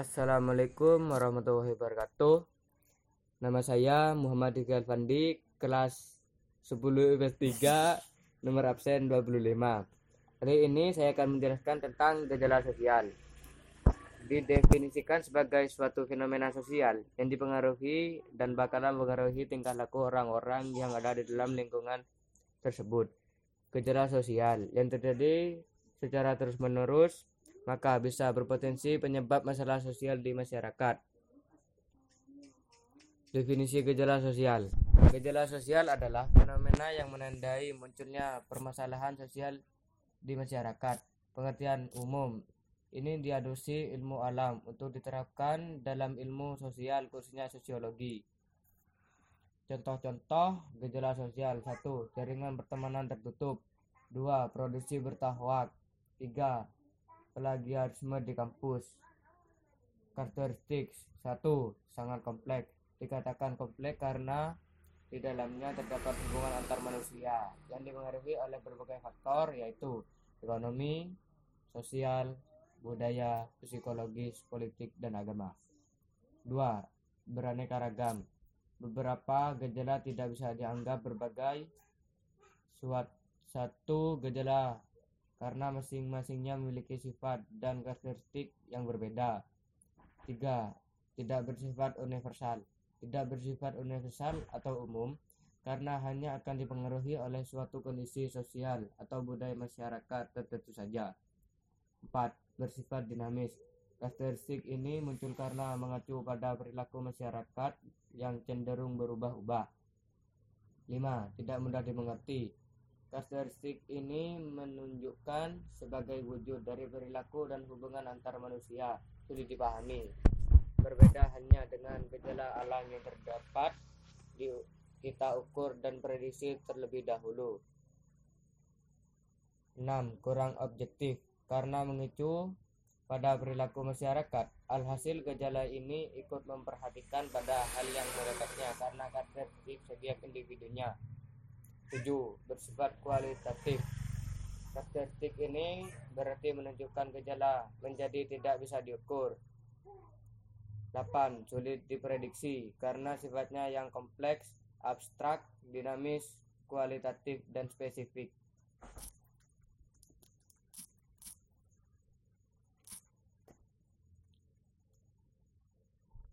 Assalamualaikum warahmatullahi wabarakatuh. Nama saya Muhammad Diki Alfandi, kelas 10 IPS 3, nomor absen 25. Hari ini saya akan menjelaskan tentang gejala sosial. Didefinisikan sebagai suatu fenomena sosial yang dipengaruhi dan bakalan mengaruhi tingkah laku orang-orang yang ada di dalam lingkungan tersebut. Gejala sosial yang terjadi secara terus-menerus maka bisa berpotensi penyebab masalah sosial di masyarakat. Definisi gejala sosial. Gejala sosial adalah fenomena yang menandai munculnya permasalahan sosial di masyarakat. Pengertian umum ini diadopsi ilmu alam untuk diterapkan dalam ilmu sosial khususnya sosiologi. Contoh-contoh gejala sosial 1. Jaringan pertemanan tertutup 2. Produksi bertahwak 3 plagiarisme di kampus. Karakteristik satu sangat kompleks. Dikatakan kompleks karena di dalamnya terdapat hubungan antar manusia yang dipengaruhi oleh berbagai faktor yaitu ekonomi, sosial, budaya, psikologis, politik, dan agama. Dua, beraneka ragam. Beberapa gejala tidak bisa dianggap berbagai suatu satu gejala karena masing-masingnya memiliki sifat dan karakteristik yang berbeda. 3. Tidak bersifat universal. Tidak bersifat universal atau umum karena hanya akan dipengaruhi oleh suatu kondisi sosial atau budaya masyarakat tertentu saja. 4. Bersifat dinamis. Karakteristik ini muncul karena mengacu pada perilaku masyarakat yang cenderung berubah-ubah. 5. Tidak mudah dimengerti Karakteristik ini menunjukkan sebagai wujud dari perilaku dan hubungan antar manusia sulit dipahami. Berbeda hanya dengan gejala alam yang terdapat di kita ukur dan prediksi terlebih dahulu. 6. Kurang objektif karena mengicu pada perilaku masyarakat. Alhasil gejala ini ikut memperhatikan pada hal yang mendekatnya karena karakteristik setiap individunya. 7. Bersifat kualitatif. Karakteristik ini berarti menunjukkan gejala menjadi tidak bisa diukur. 8. Sulit diprediksi karena sifatnya yang kompleks, abstrak, dinamis, kualitatif, dan spesifik.